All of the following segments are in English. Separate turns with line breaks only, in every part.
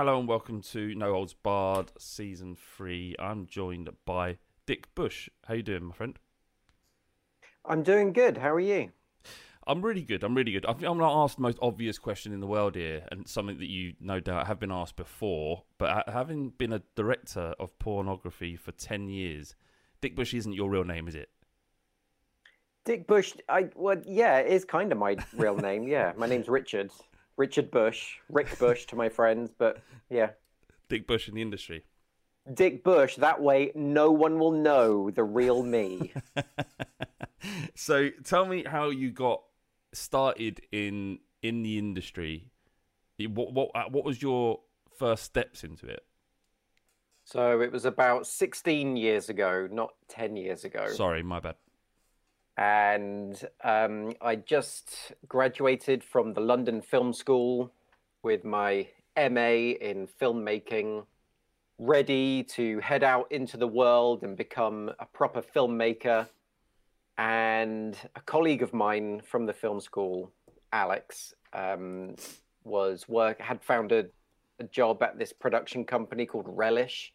Hello and welcome to No Holds Barred Season 3. I'm joined by Dick Bush. How you doing, my friend?
I'm doing good. How are you?
I'm really good. I'm really good. I think I'm going to ask the most obvious question in the world here, and something that you no doubt have been asked before. But having been a director of pornography for 10 years, Dick Bush isn't your real name, is it?
Dick Bush. I well, yeah, it is kind of my real name. Yeah, my name's Richard. Richard Bush, Rick Bush to my friends, but yeah,
Dick Bush in the industry.
Dick Bush. That way, no one will know the real me.
so tell me how you got started in in the industry. What what uh, what was your first steps into it?
So it was about 16 years ago, not 10 years ago.
Sorry, my bad.
And um, I just graduated from the London Film School with my MA in filmmaking, ready to head out into the world and become a proper filmmaker. And a colleague of mine from the film school, Alex, um, was work had founded a job at this production company called Relish,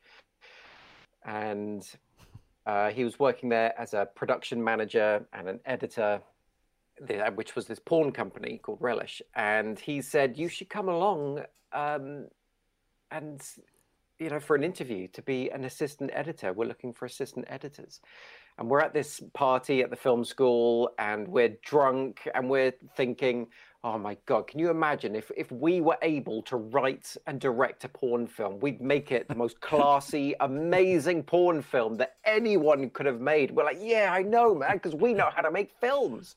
and uh, he was working there as a production manager and an editor, which was this porn company called Relish. And he said, "You should come along um, and you know for an interview to be an assistant editor. We're looking for assistant editors." And we're at this party at the film school, and we're drunk, and we're thinking, "Oh my god, can you imagine if if we were able to write and direct a porn film? We'd make it the most classy, amazing porn film that anyone could have made." We're like, "Yeah, I know, man, because we know how to make films."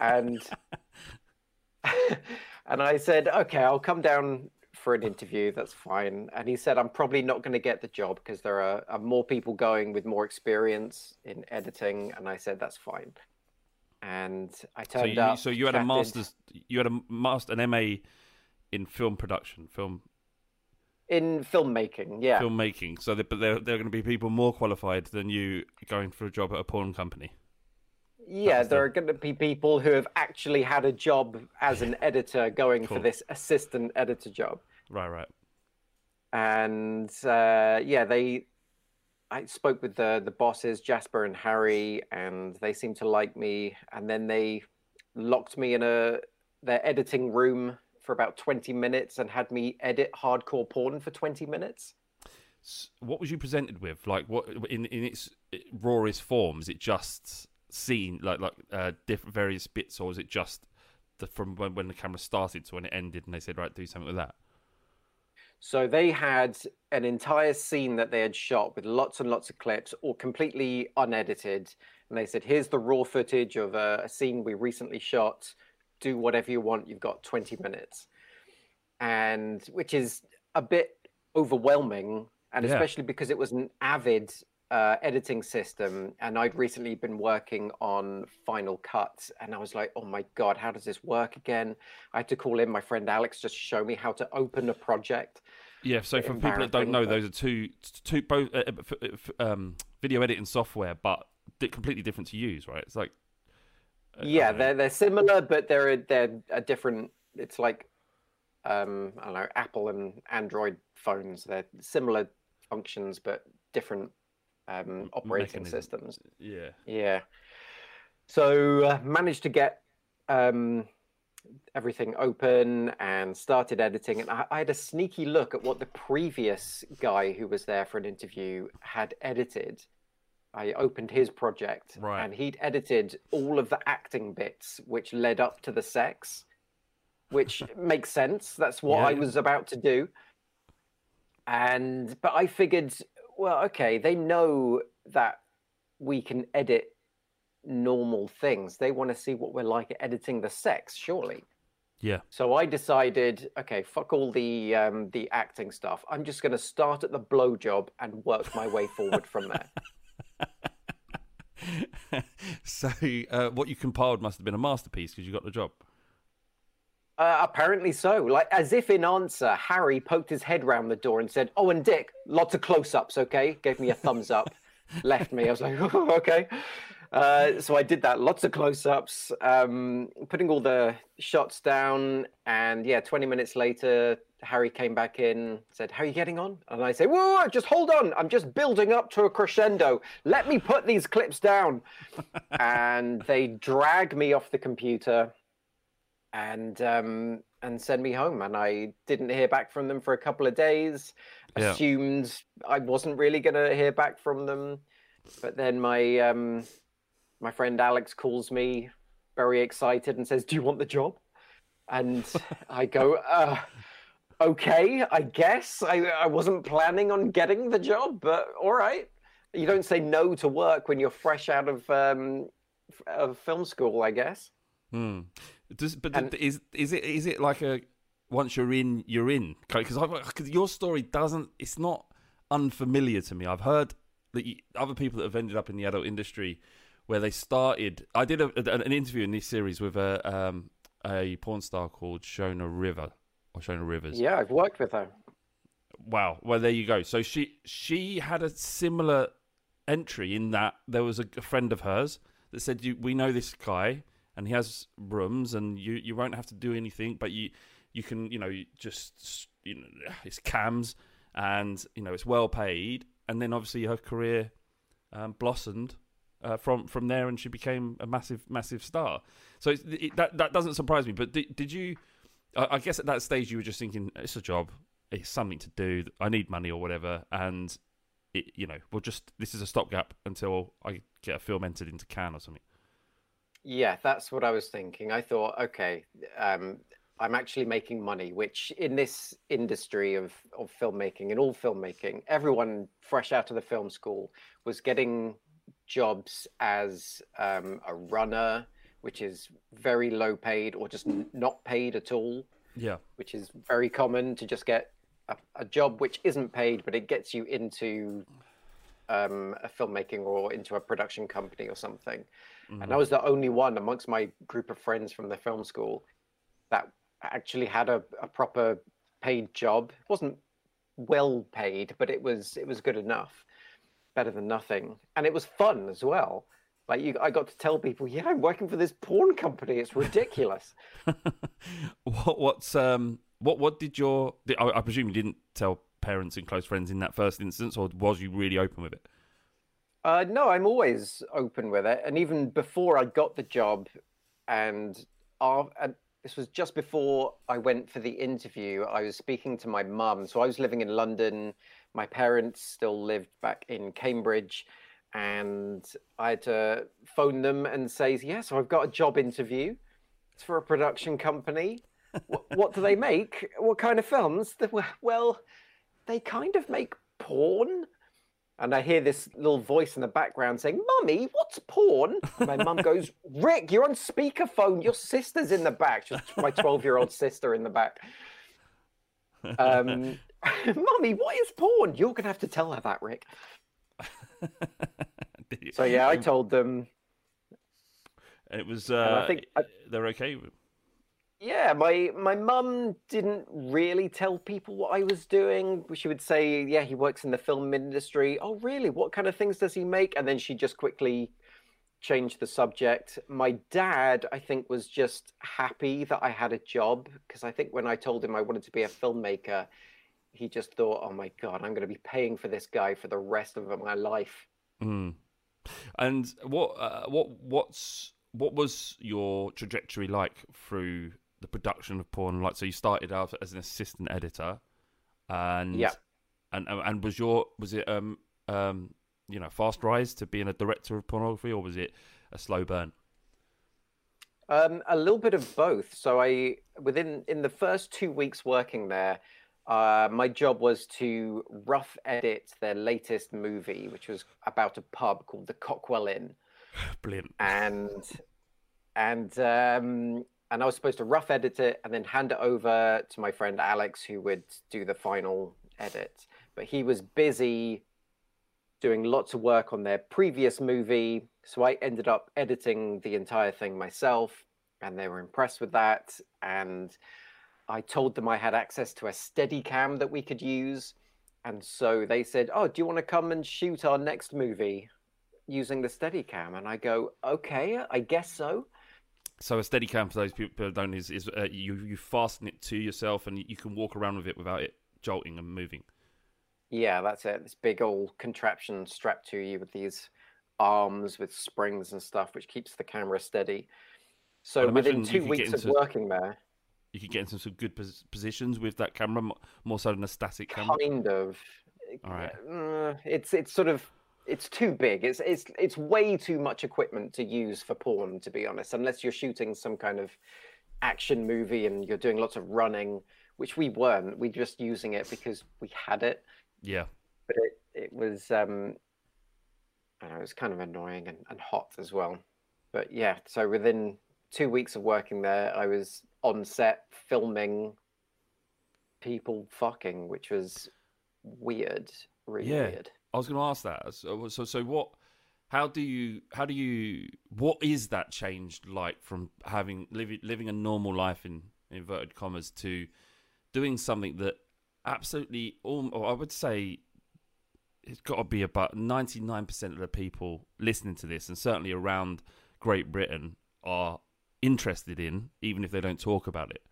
and and I said, "Okay, I'll come down for an interview. That's fine." And he said, "I'm probably not going to get the job because there are, are more people going with more experience in editing." And I said, "That's fine." And I
So
turned
you,
up.
so you had a master's, you had a master, an MA in film production, film
in filmmaking. Yeah,
filmmaking. So, there, but there, there are going to be people more qualified than you going for a job at a porn company.
yeah. There
the-
are going to be people who have actually had a job as an editor going
Cool.
for this assistant editor job.
Right, right.
and uh, yeah, they. I spoke with the the bosses, Jasper and Harry, and they seemed to like me. And then they locked me in a their editing room for about twenty minutes and had me edit hardcore porn for twenty minutes.
What was you presented with? Like, what in in its rawest form? Is it just scene, like like uh, different various bits, or is it just the from when, when the camera started to when it ended, and they said, right, do something with that?
So they had an entire scene that they had shot with lots and lots of clips, all completely unedited. And they said, "Here's the raw footage of a, a scene we recently shot. Do whatever you want. You've got 20 minutes." And which is a bit overwhelming, and
Yeah.
especially because it was an avid uh, editing system, and I'd recently been working on Final Cut, and I was like, "Oh my god, how does this work again?" I had to call in my friend Alex just to show me how to open a project.
Yeah, so for people that don't know, those are two, two both uh, um, video editing software, but completely different to use, right? It's like
uh, yeah, they're they're similar, but they're they're a different. It's like um, I don't know, Apple and Android phones. They're similar functions, but different um, operating Mechanism. systems.
Yeah.
Yeah. So uh, managed to get um, everything open and started editing. And I, I, had a sneaky look at what the previous guy who was there for an interview had edited. I opened his project
right.
and he'd edited all of the acting bits which led up to the sex, which makes sense. That's what yeah. I was about to do. And but I figured well, okay, they know that we can edit normal things. They want to see what we're like at editing the sex, surely.
Yeah.
So I decided, okay, fuck all the um, the acting stuff. I'm just going to start at the blowjob and work my way forward from there.
so uh, what you compiled must have been a masterpiece because you got the job.
Uh, apparently so. Like as if in answer, Harry poked his head round the door and said, "Oh, and Dick, lots of close-ups, okay?" Gave me a thumbs up, left me. I was like, oh, "Okay." Uh, so I did that. Lots of close-ups, um, putting all the shots down, and yeah, 20 minutes later, Harry came back in, said, "How are you getting on?" And I say, "Whoa, whoa just hold on. I'm just building up to a crescendo. Let me put these clips down." and they drag me off the computer and um, and send me home. And I didn't hear back from them for a couple of days. Yeah. Assumed I wasn't really going to hear back from them, but then my um, my friend Alex calls me very excited and says, "Do you want the job?" And I go, uh, "Okay, I guess. I I wasn't planning on getting the job, but all right." You don't say no to work when you're fresh out of um, of film school, I guess.
Hmm. Does but and, is is it is it like a once you're in you're in because because your story doesn't it's not unfamiliar to me. I've heard that you, other people that have ended up in the adult industry where they started. I did a, an interview in this series with a um, a porn star called Shona River or Shona Rivers.
Yeah, I've worked with her.
Wow. Well, there you go. So she she had a similar entry in that there was a, a friend of hers that said, "We know this guy." and he has rooms, and you you won't have to do anything, but you you can you know just you know it's cams, and you know it's well paid, and then obviously her career um, blossomed uh, from from there, and she became a massive massive star. So it, that that doesn't surprise me. But did, did you? I, I guess at that stage you were just thinking it's a job, it's something to do. I need money or whatever, and it, you know, we'll just this is a stopgap until I get a film entered into Cannes or something.
Yeah, that's what I was thinking. I thought, okay, um, I'm actually making money, which in this industry of, of filmmaking and all filmmaking, everyone fresh out of the film school was getting jobs as um, a runner, which is very low paid or just not paid at all.
Yeah.
Which is very common to just get a, a job which isn't paid, but it gets you into um, a filmmaking or into a production company or something. Mm-hmm. And I was the only one amongst my group of friends from the film school that actually had a, a proper paid job. It wasn't well paid, but it was it was good enough, better than nothing, and it was fun as well. Like you, I got to tell people, yeah, I'm working for this porn company. It's ridiculous.
what what's um what what did your I, I presume you didn't tell parents and close friends in that first instance, or was you really open with it?
Uh, no, I'm always open with it. And even before I got the job, and, uh, and this was just before I went for the interview, I was speaking to my mum. So I was living in London. My parents still lived back in Cambridge. And I had to phone them and say, Yes, yeah, so I've got a job interview. It's for a production company. what, what do they make? What kind of films? Well, they kind of make porn. And I hear this little voice in the background saying, Mummy, what's porn? And my mum goes, Rick, you're on speakerphone. Your sister's in the back. Just my 12 year old sister in the back. Um, Mummy, what is porn? You're going to have to tell her that, Rick. So yeah, I told them.
it was. Uh,
I think I,
they're okay.
Yeah, my my mum didn't really tell people what I was doing. She would say, "Yeah, he works in the film industry." Oh, really? What kind of things does he make? And then she just quickly changed the subject. My dad, I think, was just happy that I had a job because I think when I told him I wanted to be a filmmaker, he just thought, "Oh my god, I'm going to be paying for this guy for the rest of my life."
Mm. And what uh, what what's what was your trajectory like through the production of porn? Like, so you started out as an assistant editor, and
Yeah.
and and was your was it um um you know fast rise to being a director of pornography, or was it a slow burn?
Um, a little bit of both. So I, within in the first two weeks working there, uh, my job was to rough edit their latest movie, which was about a pub called the Cockwell Inn,
Brilliant.
and and um, and I was supposed to rough edit it and then hand it over to my friend Alex, who would do the final edit. But he was busy doing lots of work on their previous movie, so I ended up editing the entire thing myself, and they were impressed with that. And I told them I had access to a Steadicam that we could use, and so they said, "Oh, do you want to come and shoot our next movie using the Steadicam?" And I go, "Okay, I guess so."
So a steady cam for those people who don't is is uh, you you fasten it to yourself and you can walk around with it without it jolting and moving.
Yeah, that's it. This big old contraption strapped to you with these arms with springs and stuff, which keeps the camera steady. So within two weeks of working there,
You can get into some good pos- positions with that camera, more so than a static camera.
kind of.
All right.
Uh, it's it's sort of it's too big. It's it's it's way too much equipment to use for porn, to be honest. Unless you're shooting some kind of action movie and you're doing lots of running, which we weren't. We're just using it because we had it.
Yeah.
but it, it was um I don't know, it was kind of annoying and, and hot as well. But yeah, so within two weeks of working there, I was on set filming people fucking, which was weird, really
Yeah.
weird.
I was going to ask that. So, so, so what? How do you? How do you? What is that change like from having living living a normal life in inverted commas to doing something that absolutely all? Or I would say it's got to be about ninety nine percent of the people listening to this, and certainly around Great Britain, are interested in, even if they don't talk about it.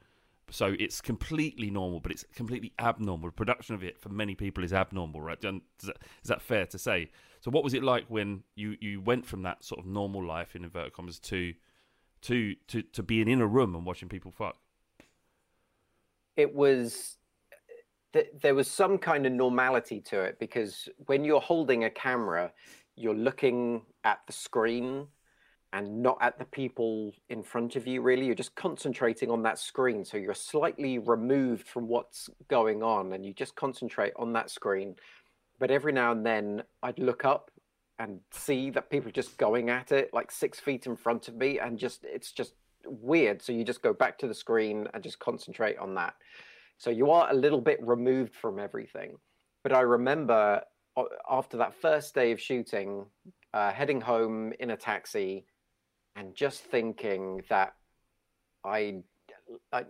So it's completely normal, but it's completely abnormal. The production of it for many people is abnormal, right? Is that, is that fair to say? So what was it like when you, you went from that sort of normal life in inverted commas to to to to being in a room and watching people fuck?
It was th- there was some kind of normality to it because when you're holding a camera, you're looking at the screen and not at the people in front of you really. You're just concentrating on that screen so you're slightly removed from what's going on and you just concentrate on that screen. But every now and then i'd look up and see that people are just going at it like six feet in front of me and just it's just weird. So you just go back to the screen and just concentrate on that. So you are a little bit removed from everything. But i remember uh, after that first day of shooting uh, heading home in a taxi and just thinking that I, I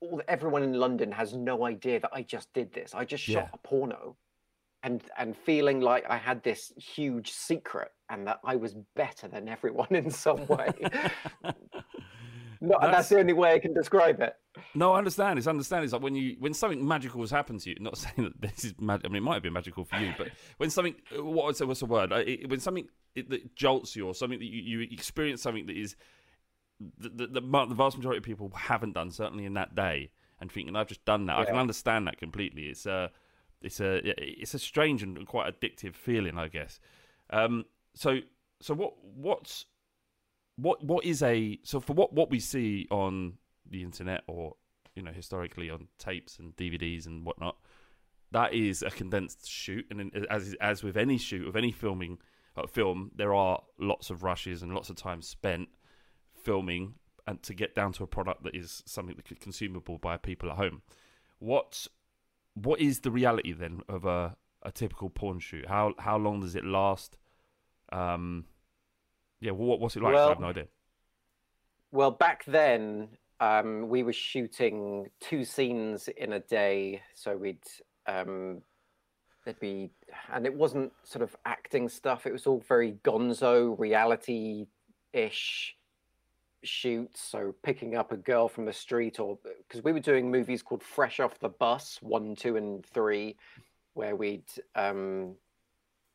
all, everyone in London has no idea that I just did this. I just shot
Yeah.
a porno, and and feeling like I had this huge secret and that I was better than everyone in some way. no, that's,
That's-
the only way I can describe it.
No, I understand. It's understand. It's like when you when something magical has happened to you. Not saying that this is mad. I mean, it might have been magical for you, but when something what I'd say what's the word? It- when something it, that jolts you or something that you, you experience something that is the, the the the vast majority of people haven't done certainly in that day and thinking I've just done that. I can understand that completely. It's a it's a it's a strange and quite addictive feeling, I guess. Um, so so what what's what what is a so for what what we see on the internet or you know historically on tapes and DVDs and whatnot, that is a condensed shoot, and as as with any shoot of any filming uh, film, there are lots of rushes and lots of time spent filming and to get down to a product that is something that is consumable by people at home. What what is the reality then of a a typical porn shoot? How how long does it last? Um, yeah, what what's it like? I have no idea.
Well, back then, um, we were shooting two scenes in a day, so we'd um, there'd be, and it wasn't sort of acting stuff. It was all very gonzo, reality-ish shoots. So picking up a girl from the street, or because we were doing movies called Fresh Off the Bus, one, two, and three, where we'd um,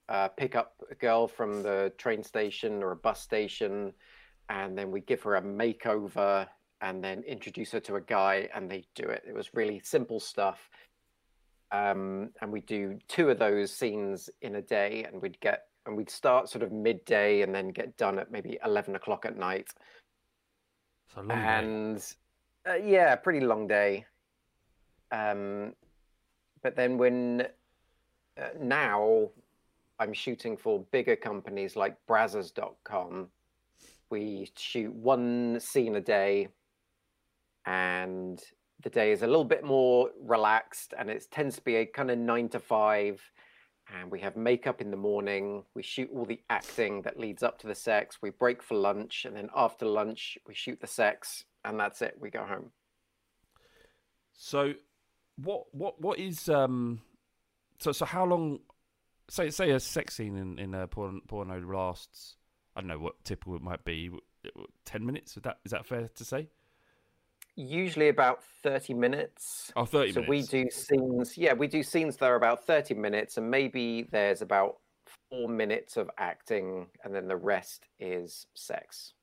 uh, pick up a girl from the train station or a bus station and then we give her a makeover and then introduce her to a guy and they do it. It was really simple stuff. Um, and we do two of those scenes in a day and we'd get and we'd start sort of midday and then get done at maybe 11 o'clock at night.
So long day.
and uh, yeah, pretty long day. Um, but then when uh, now I'm shooting for bigger companies like Brazzers.com, we shoot one scene a day, and the day is a little bit more relaxed, and it tends to be a kind of nine to five. And we have makeup in the morning. We shoot all the acting that leads up to the sex. We break for lunch, and then after lunch, we shoot the sex, and that's it. We go home.
So, what what what is um? So so how long? Say say a sex scene in in a porn, porno lasts. I don't know what typical it might be. Ten minutes. Is that is that fair to say?
Usually about 30 minutes.
Oh, 30
so
minutes.
we do scenes yeah we do scenes that are about 30 minutes and maybe there's about four minutes of acting and then the rest is sex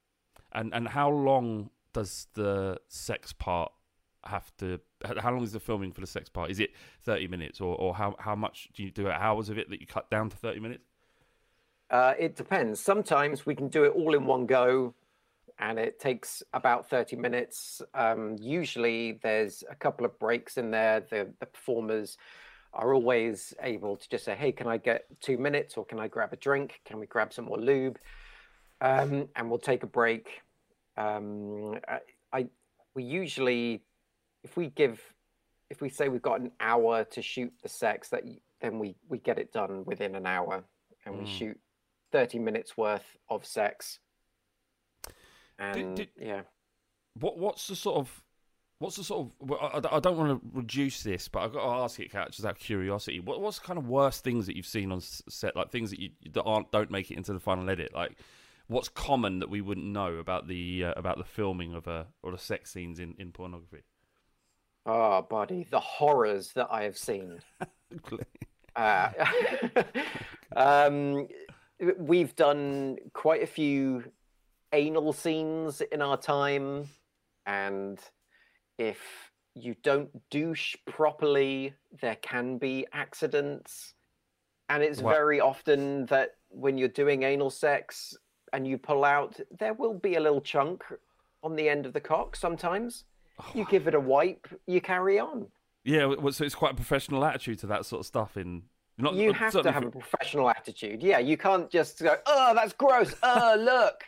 And and how long does the sex part have to? How long is the filming for the sex part? Is it thirty minutes, or, or how how much do you do? It hours of it that you cut down to thirty minutes?
uh, it depends sometimes we can do it all in one go and it takes about 30 minutes um, usually there's a couple of breaks in there the, the performers are always able to just say hey can i get two minutes or can i grab a drink can we grab some more lube um, and we'll take a break um, I, I we usually if we give if we say we've got an hour to shoot the sex that then we we get it done within an hour and we
Mm.
shoot 30 minutes worth of sex and
did-
yeah
What what's the sort of what's the sort of I, I- I don't want to reduce this, but I've got to ask it, Kat, just out of curiosity. What what's the kind of worst things that you've seen on set, like things that you that aren't don't make it into the final edit, like. What's common that we wouldn't know about the uh, about the filming of a or the sex scenes in, in pornography?
Oh buddy the horrors that i have seen Uh, um, we've done quite a few anal scenes in our time, and if you don't douche properly, there can be accidents. And it's
Wow.
very often that when you're doing anal sex and you pull out, there will be a little chunk on the end of the cock sometimes. You give it a wipe, you carry on.
Yeah, so it's quite a professional attitude to that sort of stuff. In not
you have to have a professional attitude. Yeah, you can't just go, oh, that's gross. Oh, look.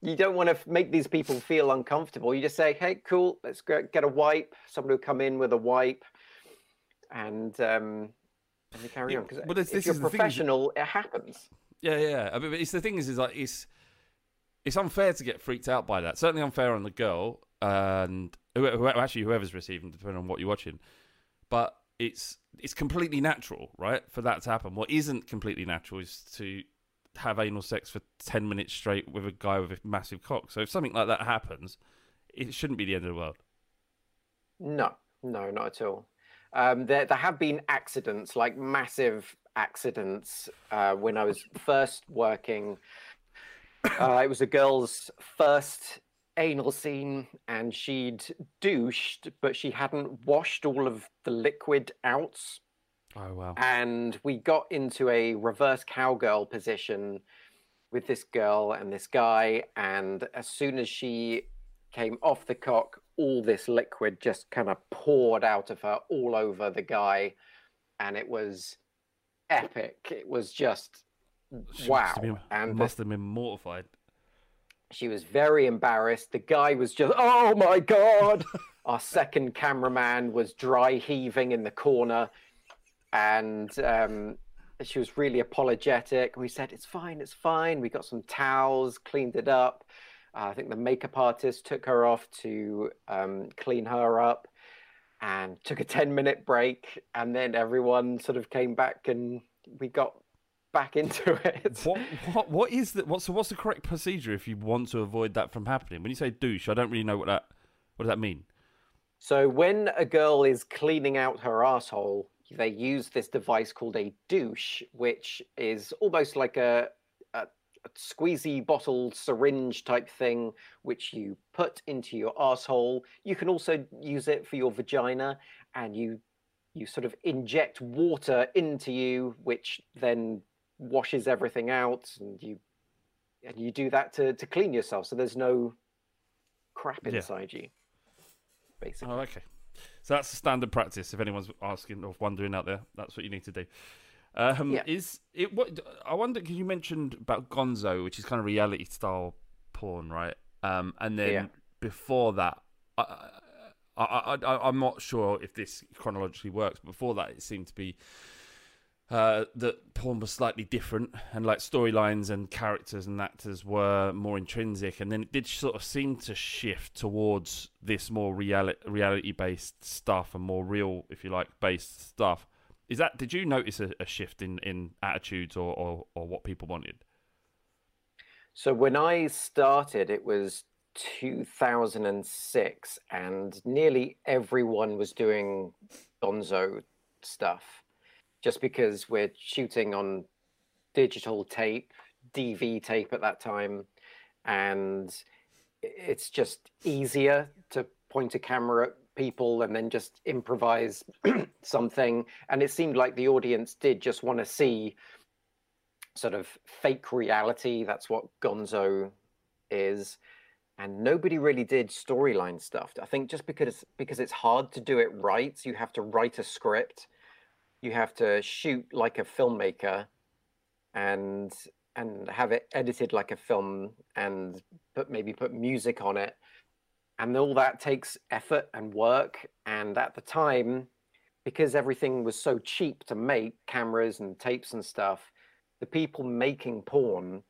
You don't want to make these people feel uncomfortable. You just say, hey, cool, let's go get a wipe. Somebody will come in with a wipe and um, and you carry
Yeah,
on. Because
but
if
this
you're
is the thing
professional, it happens.
Yeah, yeah. I mean, it's the thing is, is like it's it's unfair to get freaked out by that. Certainly unfair on the girl and whoever- actually whoever's receiving, depending on what you're watching. But it's it's completely natural, right, for that to happen. What isn't completely natural is to have anal sex for ten minutes straight with a guy with a massive cock. So if something like that happens, it shouldn't be the end of the world.
No, no, not at all. Um, there, there have been accidents, like massive accidents. Uh, when I was first working, uh, it was a girl's first anal scene, and she'd douched, but she hadn't washed all of the liquid out.
Oh wow.
And we got into a reverse cowgirl position with this girl and this guy. And as soon as she came off the cock, all this liquid just kind of poured out of her all over the guy. And it was epic. It was just
She
wow.
Must been,
and the-
must have been mortified.
She was very embarrassed. The guy was just, oh my God. Our second cameraman was dry heaving in the corner. And um, she was really apologetic. We said it's fine, it's fine. We got some towels, cleaned it up. Uh, I think the makeup artist took her off to um, clean her up, and took a ten minute break, and then everyone sort of came back, and we got back into it.
What what what is the what's what's the correct procedure if you want to avoid that from happening? When you say douche, I don't really know what that what does that mean.
So when a girl is cleaning out her asshole, they use this device called a douche, which is almost like a, a, a squeezy bottle syringe type thing, which you put into your asshole. You can also use it for your vagina, and you you sort of inject water into you, which then washes everything out, and you and you do that to to clean yourself, so there's no crap
Yeah.
inside you. Basically.
Oh, okay. So that's the standard practice. If anyone's asking or wondering out there, that's what you need to do. Um,
Yeah.
Is it what I wonder? Because you mentioned about Gonzo, which is kind of reality style porn, right? Um, and then
Yeah.
before that, I, I, I, I, I'm not sure if this chronologically works. But before that, it seemed to be uh, that porn was slightly different, and like storylines and characters and actors were more intrinsic, and then it did sort of seem to shift towards this more reality reality based stuff and more real, if you like, based stuff. Is that? Did you notice a, a shift in in attitudes or, or or what people wanted?
So when I started, it was 2006, and nearly everyone was doing Gonzo stuff just because we're shooting on digital tape, DV tape at that time, and it's just easier to point a camera at people and then just improvise something. And it seemed like the audience did just want to see sort of fake reality. That's what Gonzo is. And nobody really did storyline stuff. I think just because because it's hard to do it right, you have to write a script, you have to shoot like a filmmaker, and and have it edited like a film, and put maybe put music on it, and all that takes effort and work. And at the time, because everything was so cheap to make, cameras and tapes and stuff, the people making porn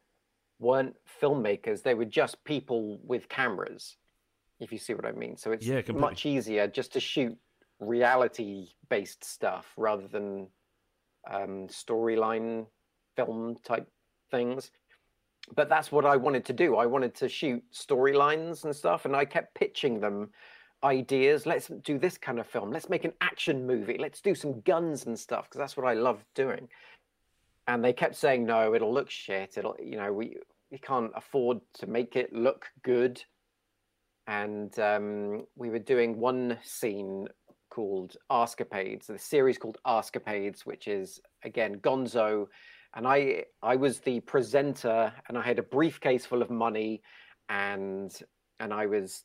weren't filmmakers they were just people with cameras if you see what i mean so it's
Yeah, completely.
much easier just to shoot reality based stuff rather than um, storyline film type things. But that's what i wanted to do. I wanted to shoot storylines and stuff and i kept pitching them ideas. Let's do this kind of film. Let's make an action movie. Let's do some guns and stuff because that's what i love doing. And they kept saying no it'll look shit. It'll you know we we can't afford to make it look good. And um, we were doing one scene called Askapades, the series called Askapades, which is again Gonzo, and I I was the presenter, and I had a briefcase full of money, and and I was.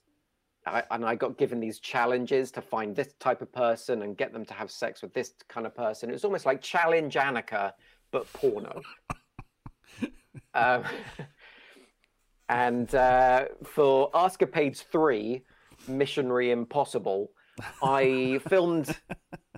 I, and I got given these challenges to find this type of person and get them to have sex with this kind of person. It was almost like challenge Anneka, but porno. um, and uh, for Askapades 3, Missionary Impossible, I filmed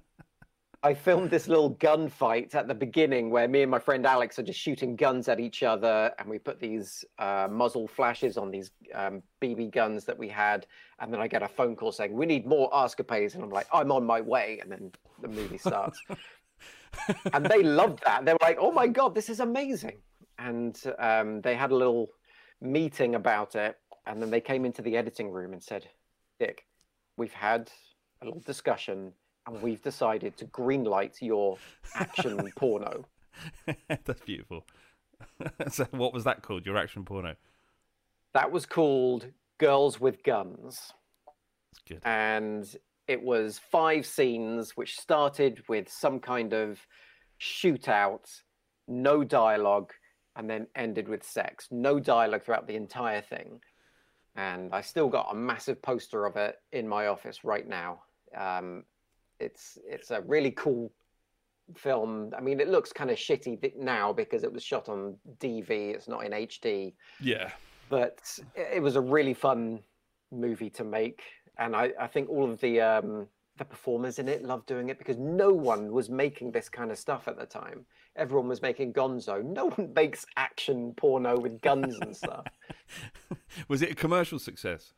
I filmed this little gunfight at the beginning where me and my friend Alex are just shooting guns at each other, and we put these uh, muzzle flashes on these um, BB guns that we had, and then I get a phone call saying we need more Askapades, and I'm like I'm on my way, and then the movie starts, and they loved that. They were like, "Oh my god, this is amazing!" And um, they had a little meeting about it, and then they came into the editing room and said, "Dick, we've had a little discussion." And we've decided to greenlight your action porno.
That's beautiful. so, what was that called? Your action porno?
That was called Girls with Guns.
That's good.
And it was five scenes, which started with some kind of shootout, no dialogue, and then ended with sex. No dialogue throughout the entire thing. And I still got a massive poster of it in my office right now. Um, it's it's a really cool film. I mean, it looks kind of shitty now because it was shot on DV. It's not in HD,
Yeah.
but it was a really fun movie to make. And I, I think all of the um, the performers in it loved doing it because no one was making this kind of stuff at the time. Everyone was making gonzo. No one makes action porno with guns and stuff.
was it a commercial success?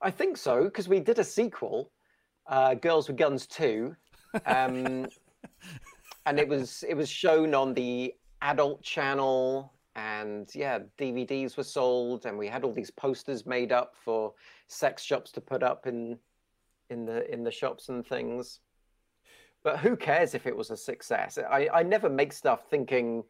I think so because we did a sequel, uh, Girls with Guns Two, um, and it was it was shown on the adult channel, and yeah, DVDs were sold, and we had all these posters made up for sex shops to put up in in the in the shops and things. But who cares if it was a success? I, I never make stuff thinking,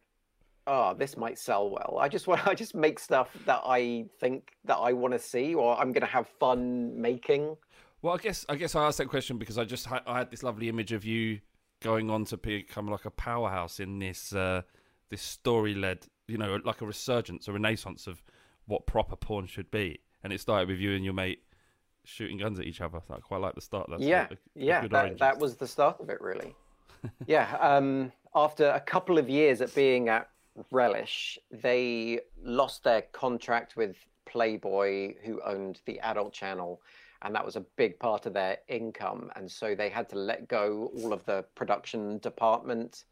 oh, this might sell well. I just want I just make stuff that I think that I want to see or I'm going to have fun making.
Well, I guess I guess I asked that question because I just I had this lovely image of you going on to become like a powerhouse in this uh, this story led, you know, like a resurgence, a renaissance of what proper porn should be. And it started with you and your mate shooting guns at each other. I quite like the start. That's
yeah,
a, a
yeah, that, that was the start of it, really. yeah, um, after a couple of years at being at Relish, they lost their contract with Playboy, who owned the adult channel, and that was a big part of their income. And so they had to let go all of the production department,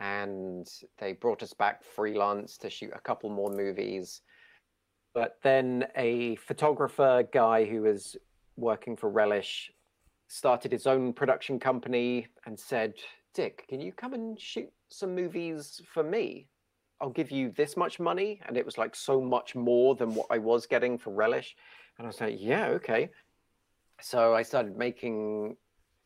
and they brought us back freelance to shoot a couple more movies. But then a photographer guy who was working for Relish started his own production company and said, Dick, can you come and shoot some movies for me? I'll give you this much money. And it was like so much more than what I was getting for Relish. And I was like, yeah, okay. So I started making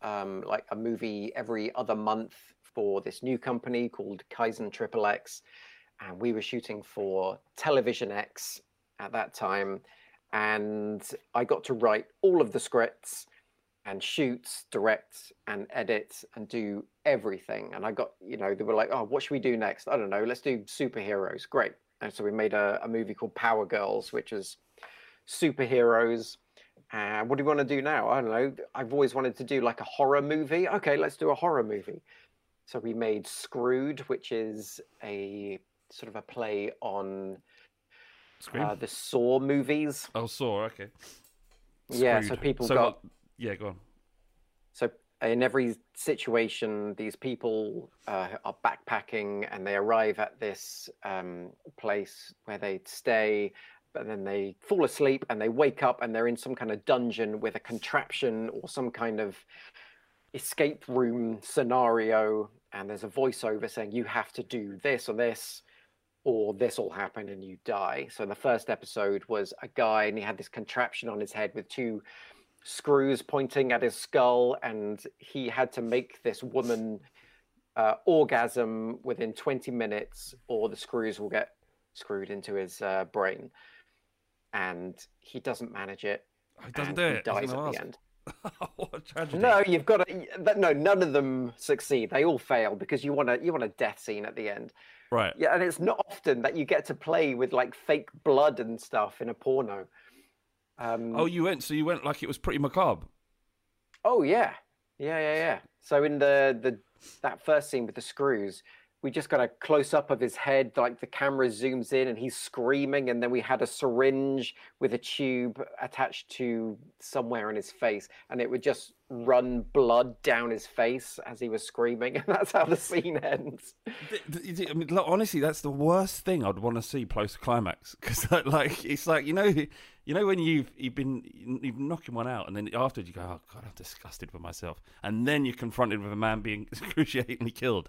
um, like a movie every other month for this new company called Kaizen Triple X. And we were shooting for Television X at that time, and I got to write all of the scripts and shoot, direct, and edit and do everything. And I got, you know, they were like, "Oh, what should we do next?" I don't know. Let's do superheroes. Great. And so we made a, a movie called Power Girls, which is superheroes. And uh, what do you want to do now? I don't know. I've always wanted to do like a horror movie. Okay, let's do a horror movie. So we made Screwed, which is a sort of a play on uh, the Saw movies.
Oh, Saw. Okay.
Yeah, so people so got.
What, yeah, go on.
So in every situation, these people uh, are backpacking and they arrive at this um, place where they stay, but then they fall asleep and they wake up and they're in some kind of dungeon with a contraption or some kind of escape room scenario. And there's a voiceover saying, You have to do this or this or this will happen and you die. So the first episode was a guy and he had this contraption on his head with two screws pointing at his skull, and he had to make this woman uh, orgasm within 20 minutes, or the screws will get screwed into his uh, brain. And he doesn't manage it.
He doesn't do it.
He dies at ask. the end.
what a tragedy!
No, you've got to. No, none of them succeed. They all fail because you want a you want a death scene at the end.
Right.
Yeah, and it's not often that you get to play with like fake blood and stuff in a porno.
Um, oh, you went. So you went like it was pretty macabre.
Oh yeah, yeah, yeah, yeah. So in the the that first scene with the screws, we just got a close up of his head, like the camera zooms in and he's screaming, and then we had a syringe with a tube attached to somewhere in his face, and it would just run blood down his face as he was screaming, and that's how the scene ends.
I mean, look, honestly, that's the worst thing I'd want to see post climax because, like, it's like you know, you know when you've you've been you've knocking one out, and then afterwards you go, "Oh God, I'm disgusted with myself," and then you're confronted with a man being excruciatingly killed.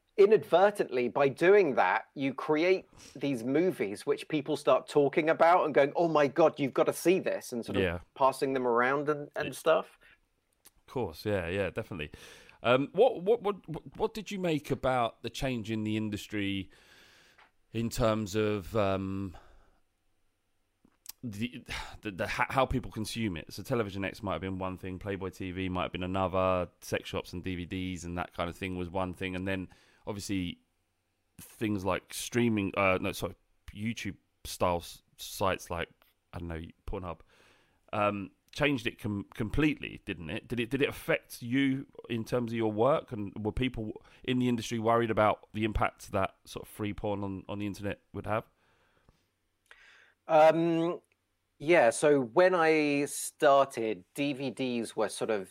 inadvertently by doing that you create these movies which people start talking about and going oh my god you've got to see this and sort of
Yeah.
passing them around and, and stuff
Of course, yeah, yeah, definitely. Um, what, what, what, what, what did you make about the change in the industry in terms of um, the, the, the how people consume it? So, Television X might have been one thing, Playboy TV might have been another, sex shops and DVDs and that kind of thing was one thing, and then obviously things like streaming, uh, no, sorry, YouTube style sites like I don't know Pornhub. Um, changed it com- completely, didn't it? Did it did it affect you in terms of your work? And were people in the industry worried about the impact that sort of free porn on, on the internet would have?
um yeah so when i started dvds were sort of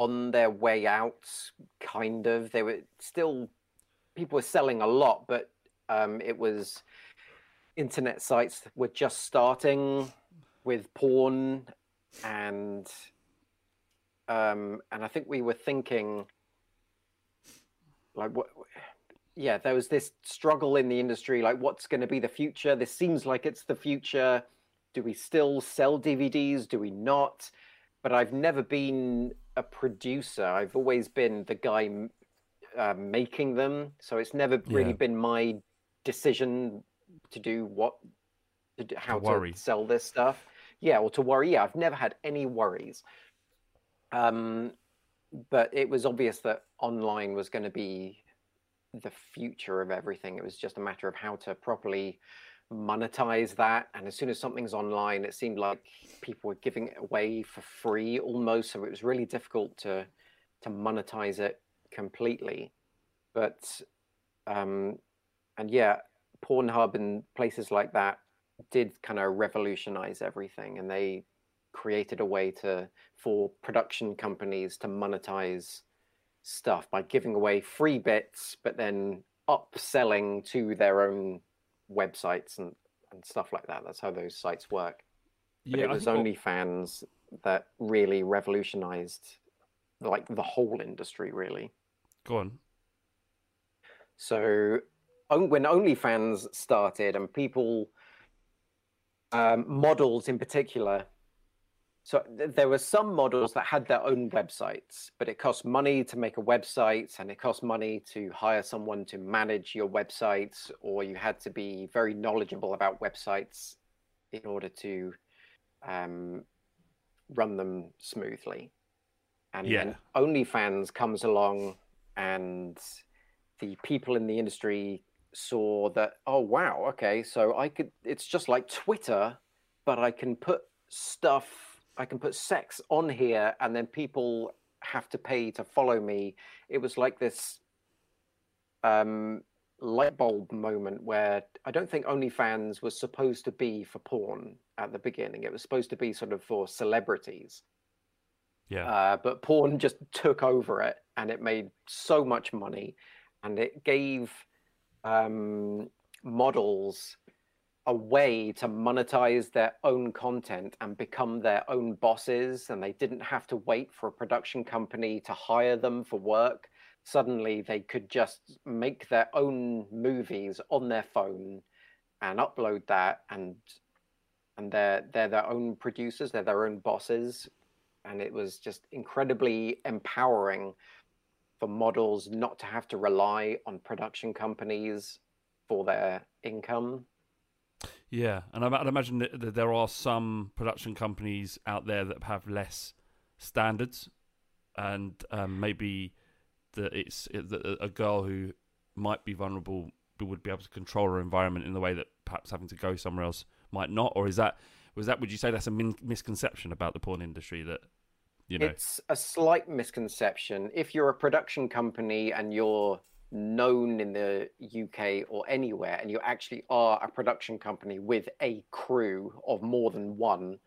on their way out kind of. They were still people were selling a lot but um it was internet sites were just starting with porn and um and i think we were thinking like what yeah there was this struggle in the industry like what's going to be the future? This seems like it's the future. Do we still sell dvds do we not? But i've never been a producer i've always been the guy uh, making them so it's never really
Yeah.
been my decision to do what to do, how to,
worry.
sell this stuff yeah or to worry yeah i've never had any worries um but it was obvious that online was going to be the future of everything. It was just a matter of how to properly monetize that. And as soon as something's online, it seemed like people were giving it away for free almost. So it was really difficult to to monetize it completely. But um, and yeah, Pornhub and places like that did kind of revolutionize everything, and they created a way to for production companies to monetize stuff by giving away free bits, but then upselling to their own websites and, and stuff like that. That's how those sites work. But it was OnlyFans that really revolutionized like the whole industry, really.
Go on.
So when OnlyFans started and people, um, models in particular, so th- there were some models that had their own websites, but it cost money to make a website and it cost money to hire someone to manage your website, or you had to be very knowledgeable about websites in order to um, run them smoothly. And
Yeah.
then OnlyFans comes along and the people in the industry saw that oh wow okay so i could it's just like twitter but i can put stuff i can put sex on here and then people have to pay to follow me. It was like this um light bulb moment where i don't think onlyfans was supposed to be for porn at the beginning. It was supposed to be sort of for celebrities.
Yeah.
uh, but porn just took over it and it made so much money and it gave um, models a way to monetize their own content and become their own bosses and they didn't have to wait for a production company to hire them for work suddenly they could just make their own movies on their phone and upload that and and they're they're their own producers they're their own bosses and it was just incredibly empowering for models not to have to rely on production companies for their income.
Yeah, and I'd imagine that, there are some production companies out there that have less standards, and um, maybe that it's a girl who might be vulnerable would be able to control her environment in the way that perhaps having to go somewhere else might not. Or is that was that? Would you say that's a min- misconception about the porn industry that you know?
It's a slight misconception. If you're a production company and you're known in the UK or anywhere, and you actually are a production company with a crew of more than one,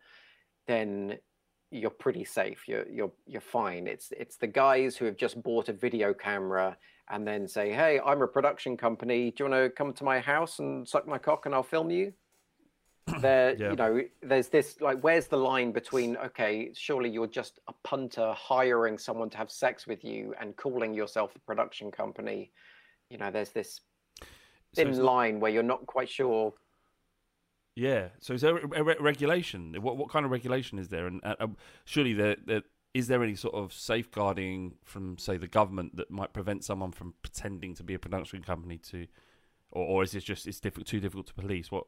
then you're pretty safe. You're you're you're fine. It's it's the guys who have just bought a video camera and then say, "Hey, I'm a production company. Do you want to come to my house and suck my cock and I'll film you?" There yeah. you know there's this like where's the line between okay surely you're just a punter hiring someone to have sex with you and calling yourself a production company? You know there's this thin so line where you're not quite sure.
Yeah. So is there a re- regulation? What what kind of regulation is there? And uh, uh, surely there, there is there any sort of safeguarding from say the government that might prevent someone from pretending to be a production company to or, or is this just it's difficult too difficult to police? What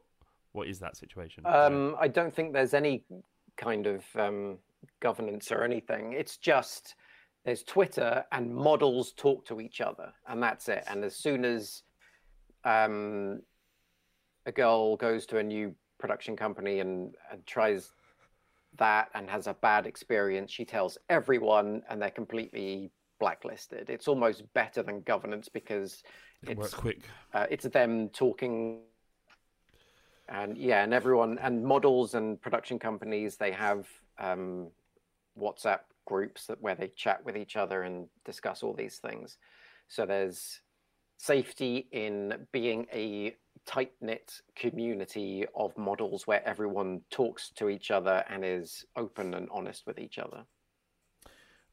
what is that situation?
Um, I don't think there's any kind of um, governance or anything. It's just there's Twitter and models talk to each other, and that's it. And as soon as um, a girl goes to a new production company and, and tries that and has a bad experience, she tells everyone, and they're completely blacklisted. It's almost better than governance because
it
it's
quick.
Uh, it's them talking and yeah, and everyone and models and production companies they have um, WhatsApp groups that where they chat with each other and discuss all these things. So there's safety in being a tight knit community of models where everyone talks to each other and is open and honest with each other.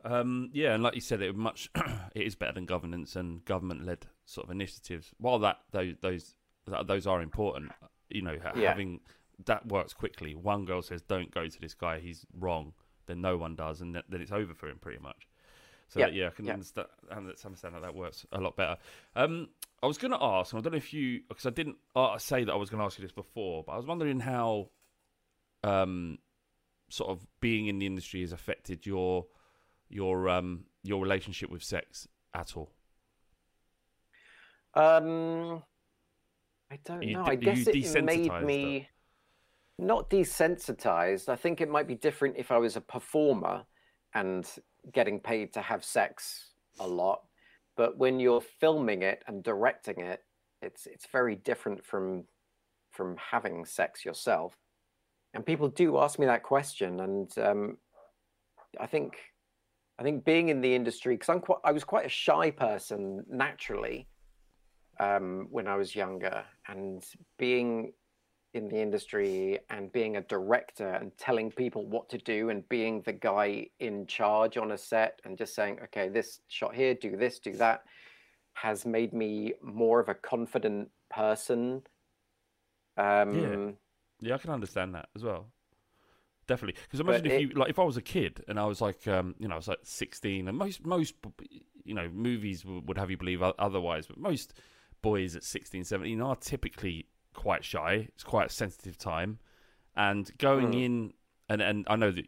Um, yeah, and like you said, it much it is better than governance and government led sort of initiatives. While that those those those are important, you know, yeah. having that works quickly. One girl says, "Don't go to this guy; he's wrong." Then no one does, and then it's over for him pretty much. So yeah, that, yeah I can understand, understand how that works a lot better. Um, I was going to ask, and I don't know if you, because I didn't uh, say that I was going to ask you this before, but I was wondering how, um, sort of being in the industry has affected your your um your relationship with sex at all.
Um, I don't you, know. I guess it made me not desensitized. I think it might be different if I was a performer and getting paid to have sex a lot. But when you're filming it and directing it, it's it's very different from from having sex yourself. And people do ask me that question, and um, I think I think being in the industry because I'm quite I was quite a shy person naturally, um, when I was younger, and being in the industry and being a director and telling people what to do and being the guy in charge on a set and just saying, okay, this shot here, do this, do that, has made me more of a confident person.
Um, yeah. yeah, I can understand that as well. Definitely, because imagine if it, you like if I was a kid and I was like, um, you know, I was like sixteen, and most most you know movies would have you believe otherwise, but most boys at 16, 17 are typically quite shy. It's quite a sensitive time, and going mm. in and and I know that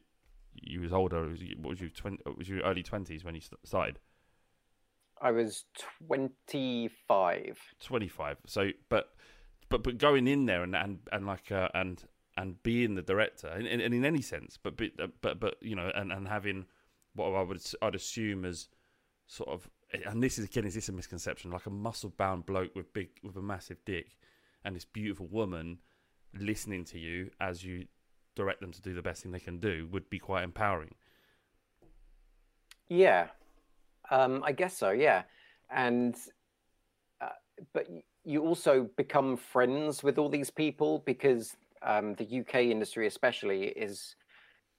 you was older. What was you? 20, was you early twenties when you started?
I was twenty five.
Twenty five. So, but but but going in there and and and like uh, and and being the director, and, and in any sense, but but but but you know, and and having what I would I'd assume as sort of and this is again is this a misconception? Like a muscle bound bloke with big with a massive dick and this beautiful woman listening to you as you direct them to do the best thing they can do would be quite empowering.
Yeah. Um, i guess so yeah. And uh, but you also become friends with all these people because um, the uk industry especially is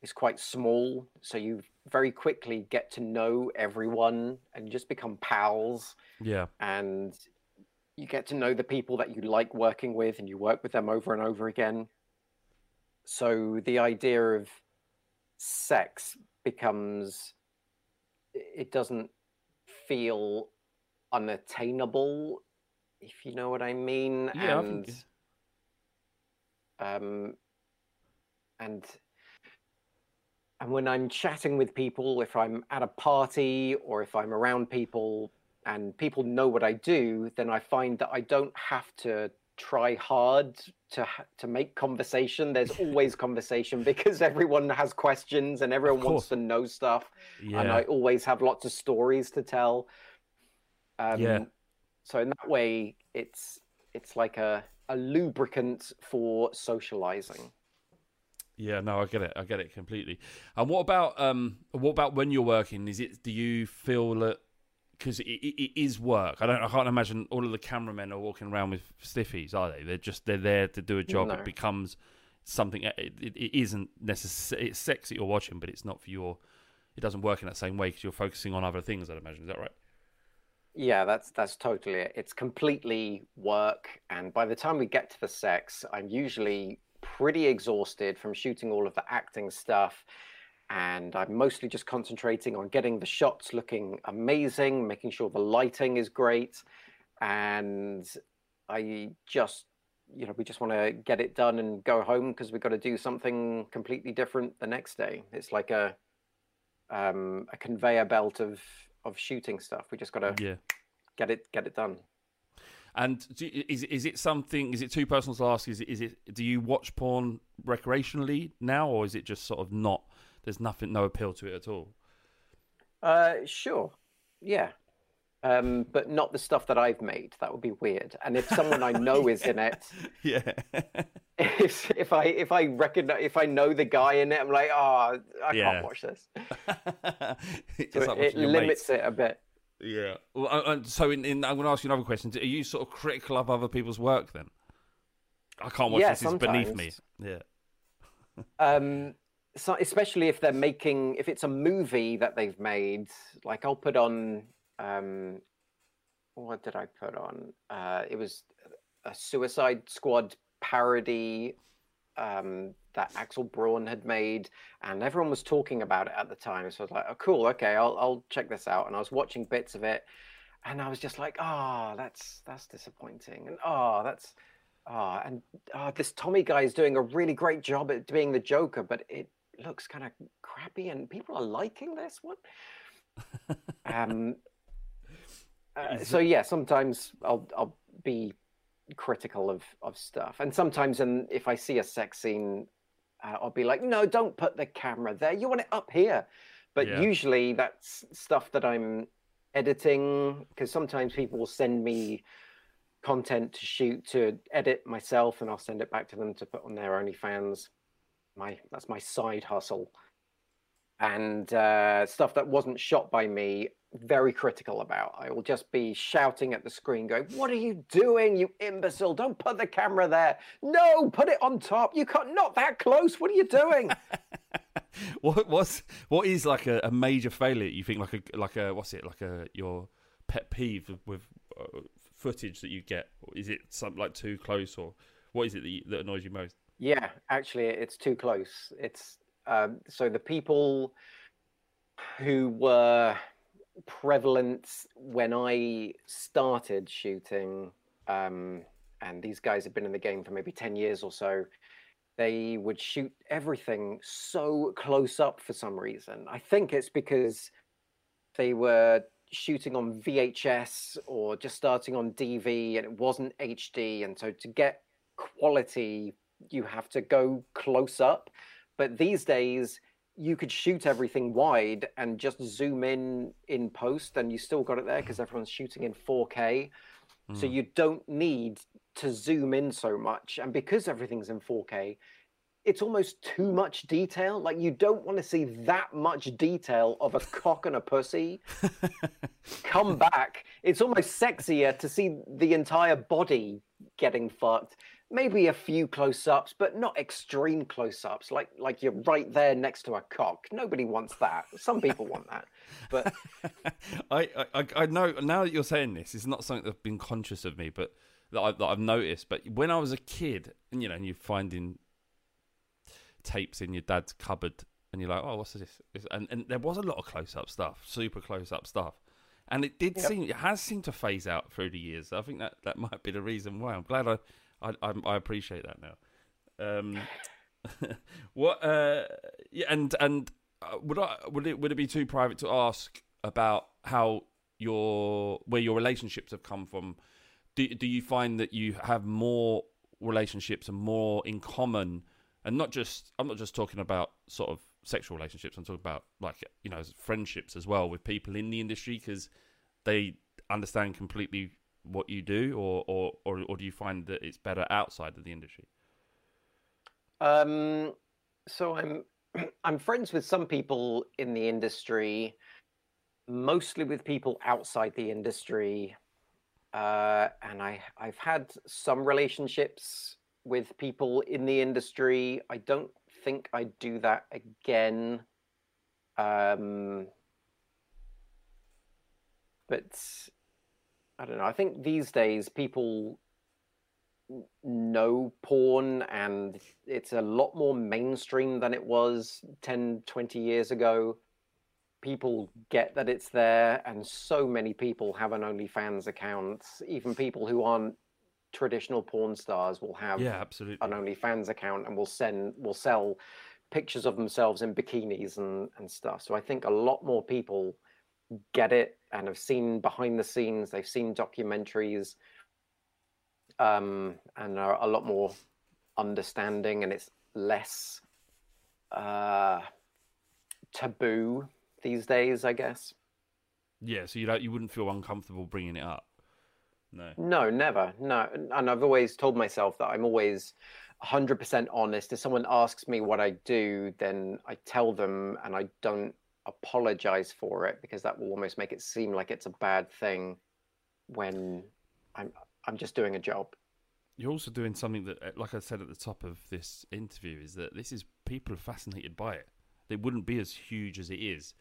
is quite small, so you very quickly get to know everyone and just become pals.
Yeah.
And you get to know the people that you like working with and you work with them over and over again. So the idea of sex becomes it doesn't feel unattainable, if you know what I mean.
Yeah, I
and
think-
um, and and when I'm chatting with people, if I'm at a party or if I'm around people and people know what I do, then I find that I don't have to try hard to to make conversation. There's always conversation because everyone has questions and everyone wants to know stuff,
yeah,
and I always have lots of stories to tell. Um,
Yeah.
So in that way, it's it's like a a lubricant for socializing.
Yeah, no, I get it. I get it completely. And what about um, what about when you're working? Is it? Do you feel that because it, it, it is work? I don't. I can't imagine all of the cameramen are walking around with stiffies, are they? They're just they're there to do a job.
No.
It becomes something. It, it, it isn't necessary. It's sexy you're watching, but it's not for your. It doesn't work in that same way because you're focusing on other things. I'd imagine. Is that right?
Yeah, that's that's totally it. It's completely work, and by the time we get to the sex, I'm usually pretty exhausted from shooting all of the acting stuff, and I'm mostly just concentrating on getting the shots looking amazing, making sure the lighting is great, and I just you know we just want to get it done and go home because we've got to do something completely different the next day. It's like a um, a conveyor belt of of shooting stuff. We just got to
Yeah.
get it get it done.
And do, is is it something? Is it too personal to ask? Is it, is it? Do you watch porn recreationally now, or is it just sort of not? There's nothing, no appeal to it at all.
Uh, sure, yeah, um, but not the stuff that I've made. That would be weird. And if someone I know is in it,
Yeah,
if if I if I recognize if I know the guy in it, I'm like, oh, I
Yeah.
can't watch this. So
like
it, limits
mates.
it a bit.
Yeah. Well, uh, so in, in, I'm going to ask you another question. Are you sort of critical of other people's work then? I can't watch
Yeah,
this. It's beneath me. Yeah.
Um, so especially if they're making, if it's a movie that they've made, like I'll put on, um, what did I put on? Uh, it was a Suicide Squad parody um, that Axel Braun had made, and everyone was talking about it at the time. So I was like, oh, cool, okay, I'll I'll check this out. And I was watching bits of it, and I was just like, oh, that's that's disappointing, and oh, that's Ah, and uh, this Tommy guy is doing a really great job at being the Joker, but it looks kind of crappy, and people are liking this one. um, uh, so yeah, sometimes I'll I'll be critical of of stuff, and sometimes, and if I see a sex scene, uh, I'll be like, no, don't put the camera there. You want it up here. But
Yeah.
usually that's stuff that I'm editing because sometimes people will send me content to shoot to edit myself and I'll send it back to them to put on their OnlyFans. My that's my side hustle. And uh, stuff that wasn't shot by me, very critical about. I will just be shouting at the screen, going, "What are you doing, you imbecile? Don't put the camera there. No, put it on top. You can't. Not that close. What are you doing?"
What what's what is like a, a major failure? You think like a like a what's it like a your pet peeve with, with uh, footage that you get? Is it something like too close, or what is it that, you, that annoys you most?
Yeah, actually, it's too close. It's um, so the people who were prevalent when I started shooting, um, and these guys have been in the game for maybe 10 years or so, they would shoot everything so close up for some reason. I think it's because they were shooting on VHS or just starting on DV and it wasn't HD. And so to get quality, you have to go close up. But these days, you could shoot everything wide and just zoom in in post, and you still got it there because everyone's shooting in 4K. So hmm. you don't need to zoom in so much. And because everything's in 4K, it's almost too much detail. Like you don't want to see that much detail of a cock and a pussy come back. It's almost sexier to see the entire body getting fucked. Maybe a few close-ups, but not extreme close-ups. Like like you're right there next to a cock. Nobody wants that. Some people want that, but
I, I I know now that you're saying this, it's not something that's been conscious of me, but that, I, that I've noticed. But when I was a kid, and you know, and you're finding tapes in your dad's cupboard, and you're like, oh, what's this? And and there was a lot of close up stuff, super close up stuff. and it did seem it has seemed to phase out through the years. I think that that might be the reason why. I'm glad I I I, I appreciate that now. Um, what? Uh, yeah, and and uh, would I would it would it be too private to ask about how your where your relationships have come from? Do do you find that you have more relationships and more in common, and not just I'm not just talking about sort of sexual relationships. I'm talking about like you know friendships as well with people in the industry because they understand completely what you do, or, or or or do you find that it's better outside of the industry?
Um, so I'm I'm friends with some people in the industry, mostly with people outside the industry, uh, and I I've had some relationships with people in the industry. I don't think I'd do that again. Um, but I don't know. I think these days people know porn and it's a lot more mainstream than it was 10, 20 years ago. People get that it's there, and so many people have an OnlyFans account. Even people who aren't traditional porn stars will have
Yeah, absolutely.
an OnlyFans account and will send will sell pictures of themselves in bikinis and, and stuff. So I think a lot more people get it and have seen behind the scenes, they've seen documentaries, um, and are a lot more understanding and it's less uh, taboo these days, I guess.
Yeah, so you don't you wouldn't feel uncomfortable bringing it up. No.
No, never. No. And I've always told myself that I'm always 100% honest. If someone asks me what I do, then I tell them and I don't apologize for it because that will almost make it seem like it's a bad thing when I'm I'm just doing a job.
You're also doing something that, uh, like I said at the top of this interview, is that this is people are fascinated by it. It wouldn't be as huge as it is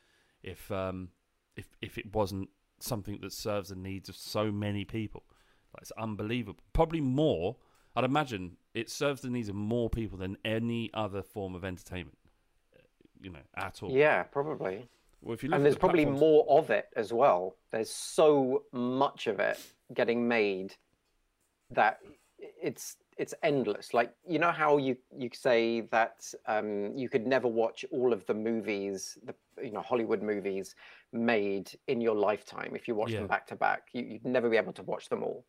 if um, if if it wasn't something that serves the needs of so many people. Like, it's unbelievable. Probably more. I'd imagine it serves the needs of more people than any other form of entertainment. You know, at all.
Yeah, probably.
Well, if you
And there's
the
probably
platforms-
more of it as well. There's so much of it getting made that it's it's endless. Like you know how you you say that um, you could never watch all of the movies, the you know Hollywood movies made in your lifetime if you watch
Yeah.
them back to back. You, you'd never be able to watch them all.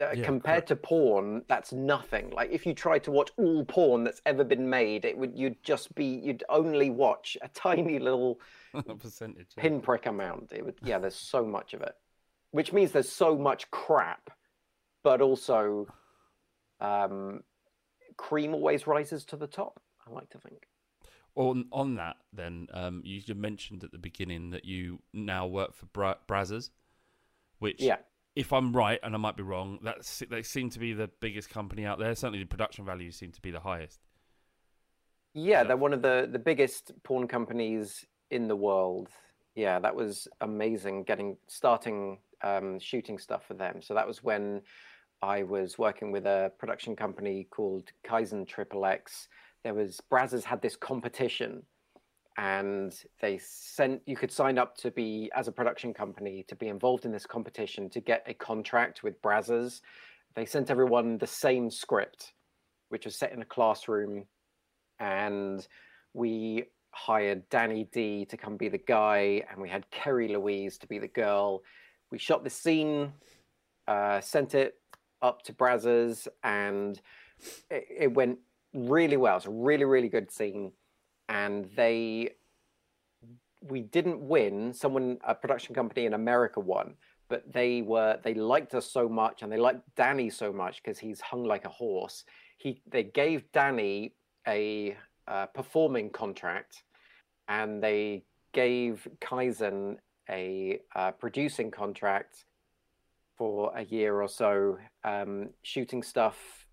Uh,
Yeah,
compared to porn, that's nothing. Like if you tried to watch all porn that's ever been made, it would you'd just be you'd only watch a tiny little
percentage. yeah.
pinprick amount. It would, yeah, there's so much of it, which means there's so much crap, but also, um, cream always rises to the top. I like to think.
On on that, then um, you mentioned at the beginning that you now work for Bra- Brazzers, which,
Yeah.
If I'm right, and I might be wrong, that's they seem to be the biggest company out there. Certainly, the production values seem to be the highest.
Yeah, they're one of the the biggest porn companies in the world. Yeah, that was amazing. Getting starting um, shooting stuff for them. So that was when I was working with a production company called Kaizen Triple X. There was Brazzers had this competition, and they sent you could sign up to be as a production company to be involved in this competition to get a contract with Brazzers. They sent everyone the same script, which was set in a classroom and we hired Danny D to come be the guy, and we had Kerry Louise to be the girl. We shot the scene, uh, sent it up to Brazzers, and it, it went really well. It's a really, really good scene, and they we didn't win. Someone, a production company in America won, but they were they liked us so much, and they liked Danny so much because he's hung like a horse. He they gave Danny a uh, performing contract, and they gave Kaizen a uh, producing contract for a year or so, um, shooting stuff.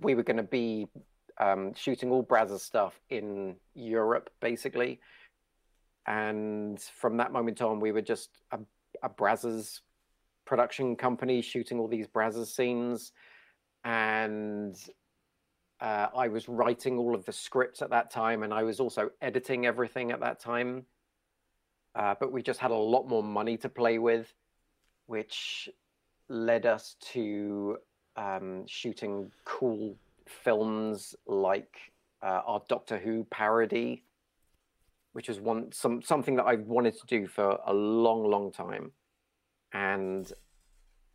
We were going to be um, shooting all Brazzers stuff in Europe, basically. And from that moment on, we were just a, a Brazzers production company shooting all these Brazzers scenes. And uh, I was writing all of the scripts at that time, and I was also editing everything at that time. uh, but we just had a lot more money to play with, which led us to um, shooting cool films like uh, our Doctor Who parody, which was one some something that I wanted to do for a long, long time, and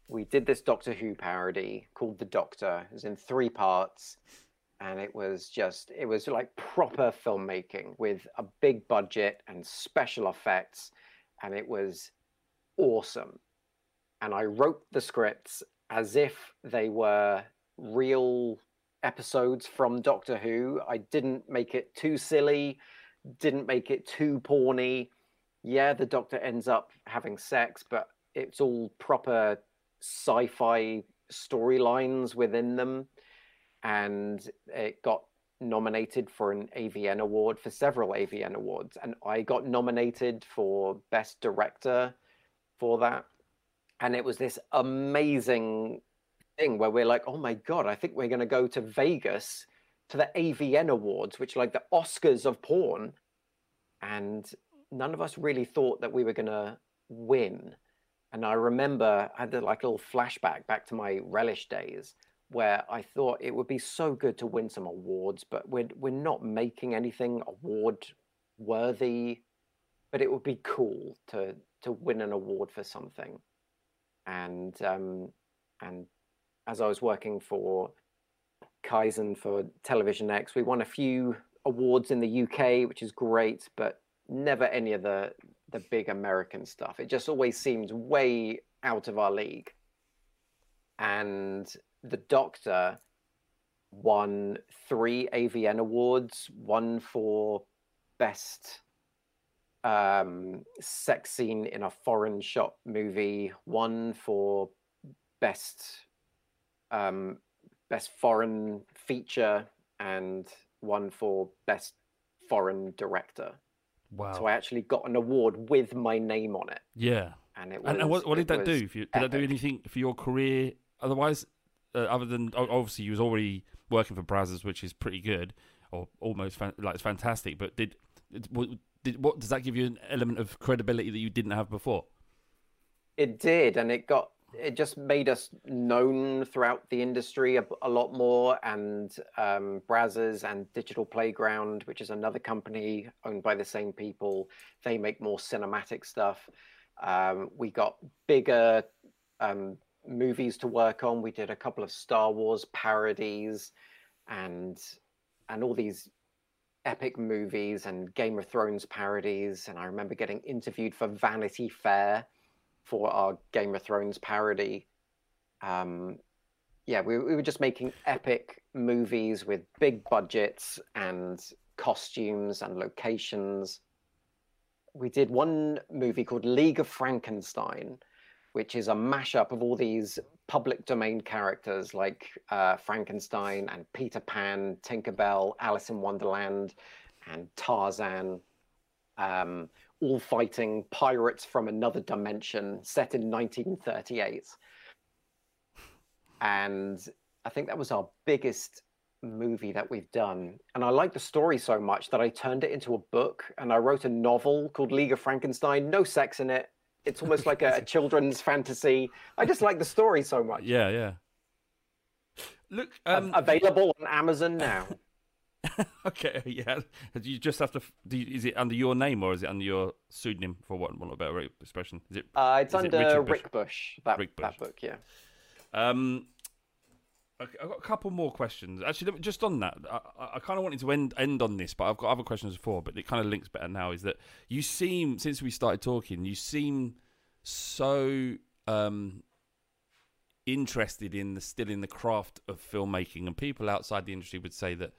we did this Doctor Who parody called The Doctor. It was in three parts, and it was just it was like proper filmmaking with a big budget and special effects, and it was awesome. And I wrote the scripts as if they were real episodes from Doctor Who. I didn't make it too silly, didn't make it too porny. Yeah, the Doctor ends up having sex, but it's all proper sci-fi storylines within them, and it got nominated for an AVN award for several AVN awards, and I got nominated for best director for that, and it was this amazing thing where we're like, oh my god, I think we're going to go to Vegas to the AVN awards, which like the Oscars of porn, and none of us really thought that we were going to win and I remember I had like a little flashback back to my relish days where I thought it would be so good to win some awards, but we're we're not making anything award worthy. But it would be cool to to win an award for something. And um, and as I was working for Kaizen for Television X, we won a few awards in the UK, which is great, but never any of the the big American stuff. It just always seems way out of our league. And the Doctor won three AVN awards, one for best um, sex scene in a foreign shot movie, one for best um, best foreign feature, and one for best foreign director.
Wow.
So I actually got an award with my name on it.
Yeah.
And it was.
And, what, what did that do? For you? Did that do anything for your career? Otherwise, uh, other than obviously you was already working for Brazzers, which is pretty good, or almost fan- like it's fantastic. But did, did what did what does that give you an element of credibility that you didn't have before?
It did, and it got it just made us known throughout the industry a, a lot more. And um, Brazzers and Digital Playground, which is another company owned by the same people, they make more cinematic stuff. Um, we got bigger um, movies to work on. We did a couple of Star Wars parodies, and and all these epic movies and Game of Thrones parodies. And I remember getting interviewed for Vanity Fair for our Game of Thrones parody. Um, yeah, we, we were just making epic movies with big budgets and costumes and locations. We did one movie called League of Frankenstein, which is a mashup of all these public domain characters like uh, Frankenstein and Peter Pan, Tinkerbell, Alice in Wonderland, and Tarzan. Um, all fighting pirates from another dimension set in 1938. And I think that was our biggest movie that we've done. And I liked the story so much that I turned it into a book and I wrote a novel called League of Frankenstein. No sex in it. It's almost like a, a children's fantasy. I just like the story so much.
Yeah, yeah. Look, um,
Available on Amazon now.
okay, yeah. You just have to. Do you, is it under your name or is it under your pseudonym? For what want a better expression? Is it?
Uh, it's
is it
under
Richard Bush?
Rick Bush. That,
Rick
that book, yeah.
Um, okay, I've got a couple more questions. Actually, just on that, I, I- I kind of wanted to end end on this, but I've got other questions before. But it kind of links better now. Is that you seem since we started talking, you seem so um, interested in the still in the craft of filmmaking, and people outside the industry would say that.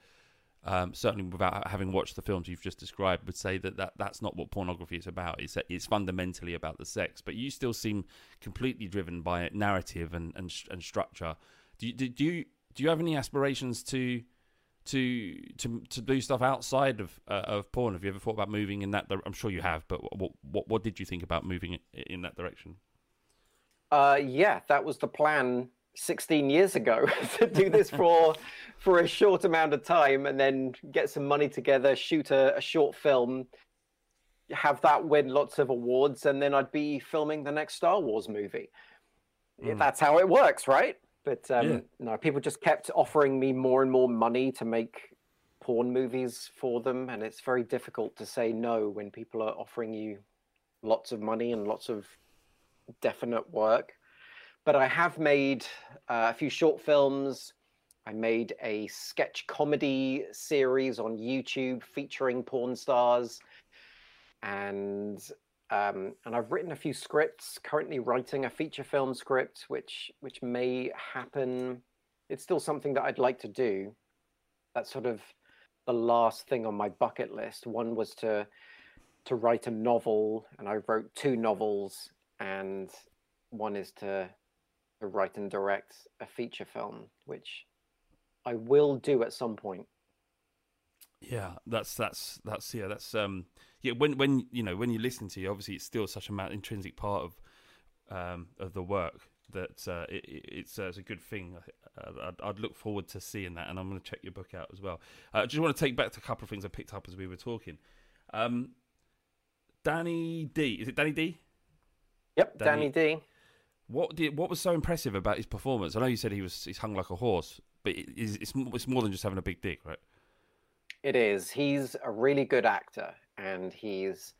Um, certainly, without having watched the films you've just described, would say that, that that's not what pornography is about. It's it's fundamentally about the sex, but you still seem completely driven by narrative and and, and structure. Do you, do, do you do you have any aspirations to to to to do stuff outside of uh, of porn? Have you ever thought about moving in that? I'm sure you have, but what what what did you think about moving in that direction?
Uh, yeah, that was the plan 16 years ago to do this for for a short amount of time and then get some money together, shoot a, a short film, have that win lots of awards, and then I'd be filming the next Star Wars movie.
Mm.
That's how it works, right? But um,
Yeah.
no, people just kept offering me more and more money to make porn movies for them, and it's very difficult to say no when people are offering you lots of money and lots of definite work. But I have made uh, a few short films. I made a sketch comedy series on YouTube featuring porn stars, and um, and I've written a few scripts. Currently writing a feature film script, which which may happen. It's still something that I'd like to do. That's sort of the last thing on my bucket list. One was to to write a novel, and I wrote two novels, and one is to, to write and direct a feature film, which I will do at some point.
Yeah, that's that's that's yeah, that's um yeah. When when you know when you listen to you, obviously it's still such a intrinsic part of um of the work that uh, it, it- it's, uh, it's a good thing. Uh, I'd, I'd look forward to seeing that, and I'm going to check your book out as well. Uh, I just want to take back to a couple of things I picked up as we were talking. Um, Danny D, is it Danny D?
Yep,
Danny-
Danny, D.
What did what was so impressive about his performance? I know you said he was he's hung like a horse, but it, it's it's it's more than just having a big dick, right?
It is. He's a really good actor and he's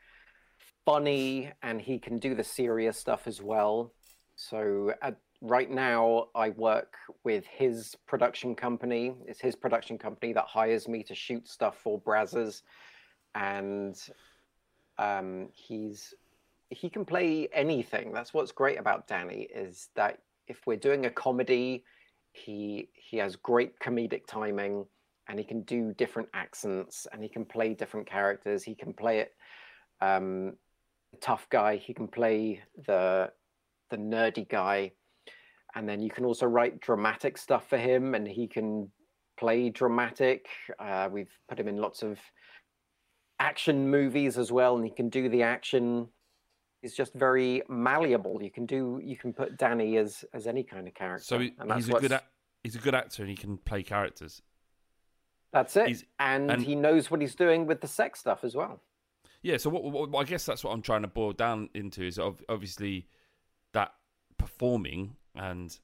funny and he can do the serious stuff as well. So at, right now, I work with his production company. It's his production company that hires me to shoot stuff for Brazzers. And um, he's he can play anything. That's what's great about Danny is that if we're doing a comedy, he he has great comedic timing and he can do different accents and he can play different characters. He can play it um, tough guy. He can play the the nerdy guy, and then you can also write dramatic stuff for him, and he can play dramatic. Uh, we've put him in lots of action movies as well, and he can do the action. He's just very malleable. You can do you can put Danny as as any kind of character.
So he, he's a good he's a good actor and he can play characters.
That's it. and,
and-
he knows what he's doing with the sex stuff as well.
Yeah, so what, what, what- I guess that's what I'm trying to boil down into is ob- obviously that performing and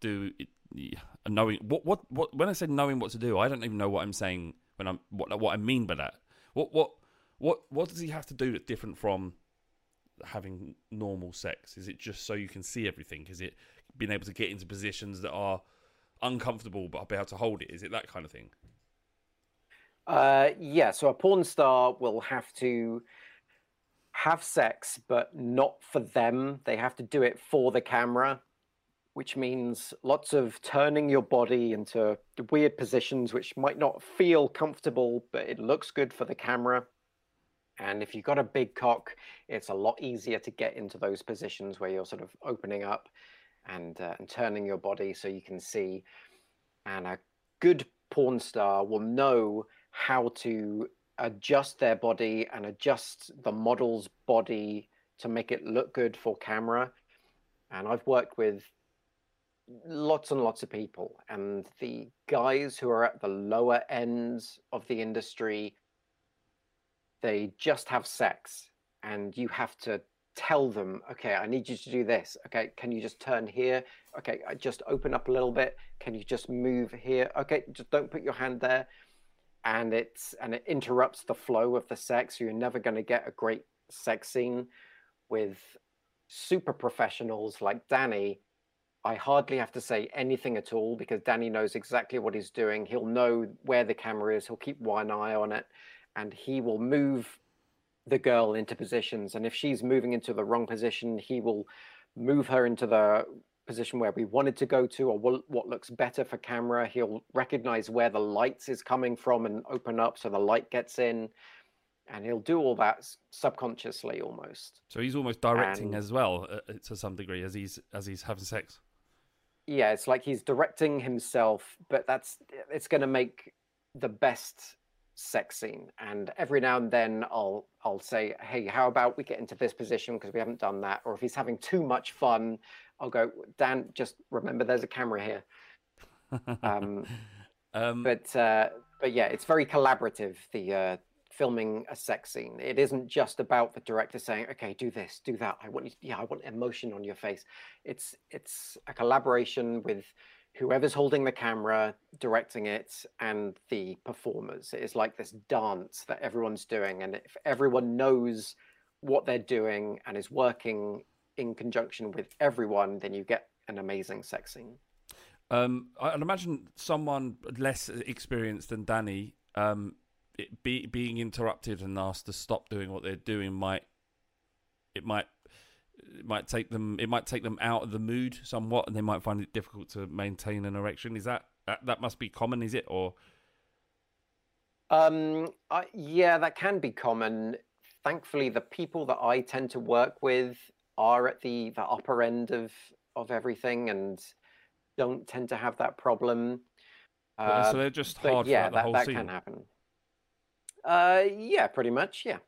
do it, knowing what what what when I said knowing what to do, I don't even know what I'm saying when I'm what what I mean by that. What what what what does he have to do that's different from having normal sex? Is it just so you can see everything? Is it being able to get into positions that are uncomfortable but be able to hold it? Is it that kind of thing?
Uh, yeah, so a porn star will have to have sex, but not for them. They have to do it for the camera, which means lots of turning your body into weird positions which might not feel comfortable, but it looks good for the camera. And if you've got a big cock, it's a lot easier to get into those positions where you're sort of opening up and, uh, and turning your body so you can see. And a good porn star will know how to adjust their body and adjust the model's body to make it look good for camera. And I've worked with lots and lots of people, and the guys who are at the lower ends of the industry, they just have sex, and you have to tell them, okay, I need you to do this. Okay, can you just turn here? Okay, just open up a little bit. Can you just move here? Okay, just don't put your hand there. And it's and it interrupts the flow of the sex. You're never going to get a great sex scene with super professionals like Danny. I hardly have to say anything at all because Danny knows exactly what he's doing. He'll know where the camera is. He'll keep one eye on it, and he will move the girl into positions. And if she's moving into the wrong position, he will move her into the position where we wanted to go to or what, what looks better for camera. He'll recognize where the lights is coming from and open up so the light gets in. And he'll do all that subconsciously almost.
So he's almost directing
And-
as well uh, to some degree as he's as he's having sex.
yeah it's like he's directing himself but that's it's going to make the best sex scene and every now and then i'll i'll say hey how about we get into this position because we haven't done that or if he's having too much fun i'll go dan just remember there's a camera here um,
Um,
but uh, but yeah it's very collaborative the uh, filming a sex scene. It isn't just about the director saying, "Okay, do this, do that. I want you, yeah, I want emotion on your face." It's it's a collaboration with whoever's holding the camera, directing it, and the performers. It is like this dance that everyone's doing, and if everyone knows what they're doing and is working in conjunction with everyone, then you get an amazing sex scene.
Um, I'd imagine someone less experienced than Danny, um, be, being interrupted and asked to stop doing what they're doing might it might it might take them it might take them out of the mood somewhat, and they might find it difficult to maintain an erection. Is that that, that must be common? Is it or?
Um, I, yeah, that can be common. Thankfully, the people that I tend to work with are at the the upper end of of everything and don't tend to have that problem.
Uh, so they're just hard
yeah,
the
that,
whole
that
scene.
can happen. Uh, yeah, pretty much. Yeah,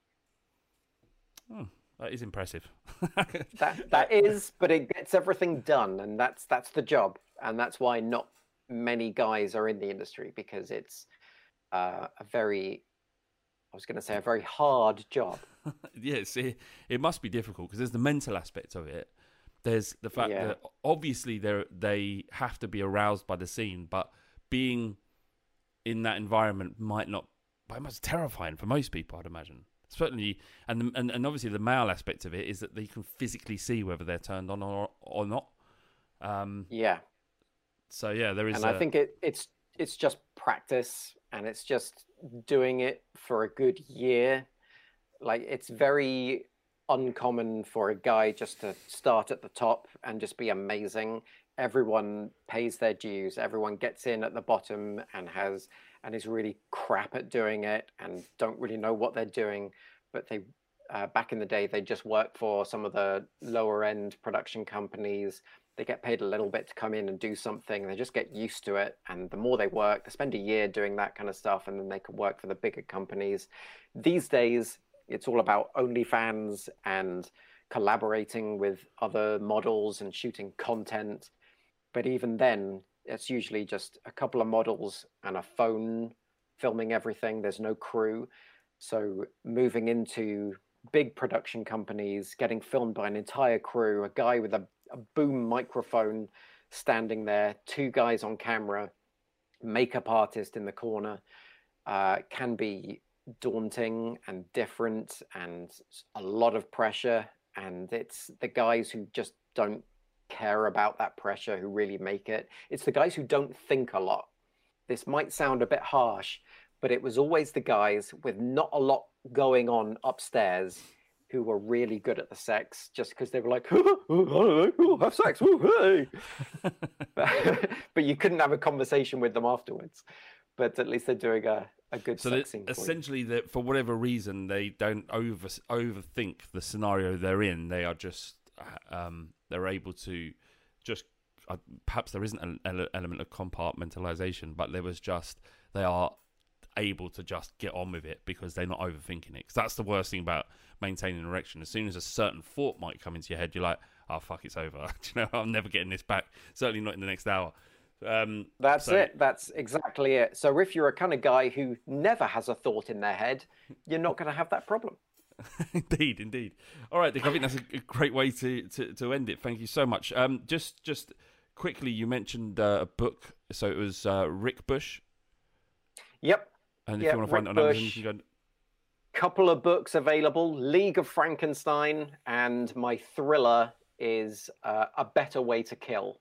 Oh, that is impressive.
that that is, but it gets everything done, and that's that's the job, and that's why not many guys are in the industry because it's uh, a very, I was going to say, a very hard job.
yes, it, it must be difficult because there's the mental aspect of it. There's the fact
Yeah.
that obviously they they have to be aroused by the scene, but being in that environment might not. But it's terrifying for most people, I'd imagine. Certainly, and, the, and and obviously the male aspect of it is that they can physically see whether they're turned on or or not. Um,
Yeah.
so yeah, there is.
and
I
I think it it's it's just practice and it's just doing it for a good year. Like it's very uncommon for a guy just to start at the top and just be amazing. Everyone pays their dues. Everyone gets in at the bottom and has and is really crap at doing it and don't really know what they're doing. But they uh, back in the day they just worked for some of the lower end production companies. They get paid a little bit to come in and do something. They just get used to it and the more they work they spend a year doing that kind of stuff and then they can work for the bigger companies. These days it's all about onlyfans and collaborating with other models and shooting content. But even then it's usually just a couple of models and a phone filming everything there's no crew so moving into big production companies, getting filmed by an entire crew, a guy with a, a boom microphone standing there, two guys on camera, makeup artist in the corner, uh, can be daunting and different and a lot of pressure. And it's the guys who just don't care about that pressure who really make it. It's the guys who don't think a lot. This might sound a bit harsh, but it was always the guys with not a lot going on upstairs who were really good at the sex just because they were like, oh, have sex, hey. but, but you couldn't have a conversation with them afterwards. But at least they're doing a, a good
so
sex
that
scene. for
essentially that for whatever reason they don't over overthink the scenario they're in they are just uh, um, they're able to just uh, perhaps there isn't an ele- element of compartmentalization but there was just they are able to just get on with it because they're not overthinking it. Because that's the worst thing about maintaining an erection as soon as a certain thought might come into your head you're like oh fuck it's over Do you know i'm never getting this back certainly not in the next hour um,
That's
so-
it. That's exactly it. So if you're a kind of guy who never has a thought in their head, you're not going to have that problem.
indeed, indeed. All right, Dick. I think that's a great way to, to, to end it. Thank you so much. Um, just just quickly, you mentioned uh, a book. So it was uh, Rick Bush,
Yep.
and if
Yeah,
you want to find it
Rick
on Amazon,
Bush.
you can go.
couple of books available League of Frankenstein, and my thriller is uh, A Better Way to Kill.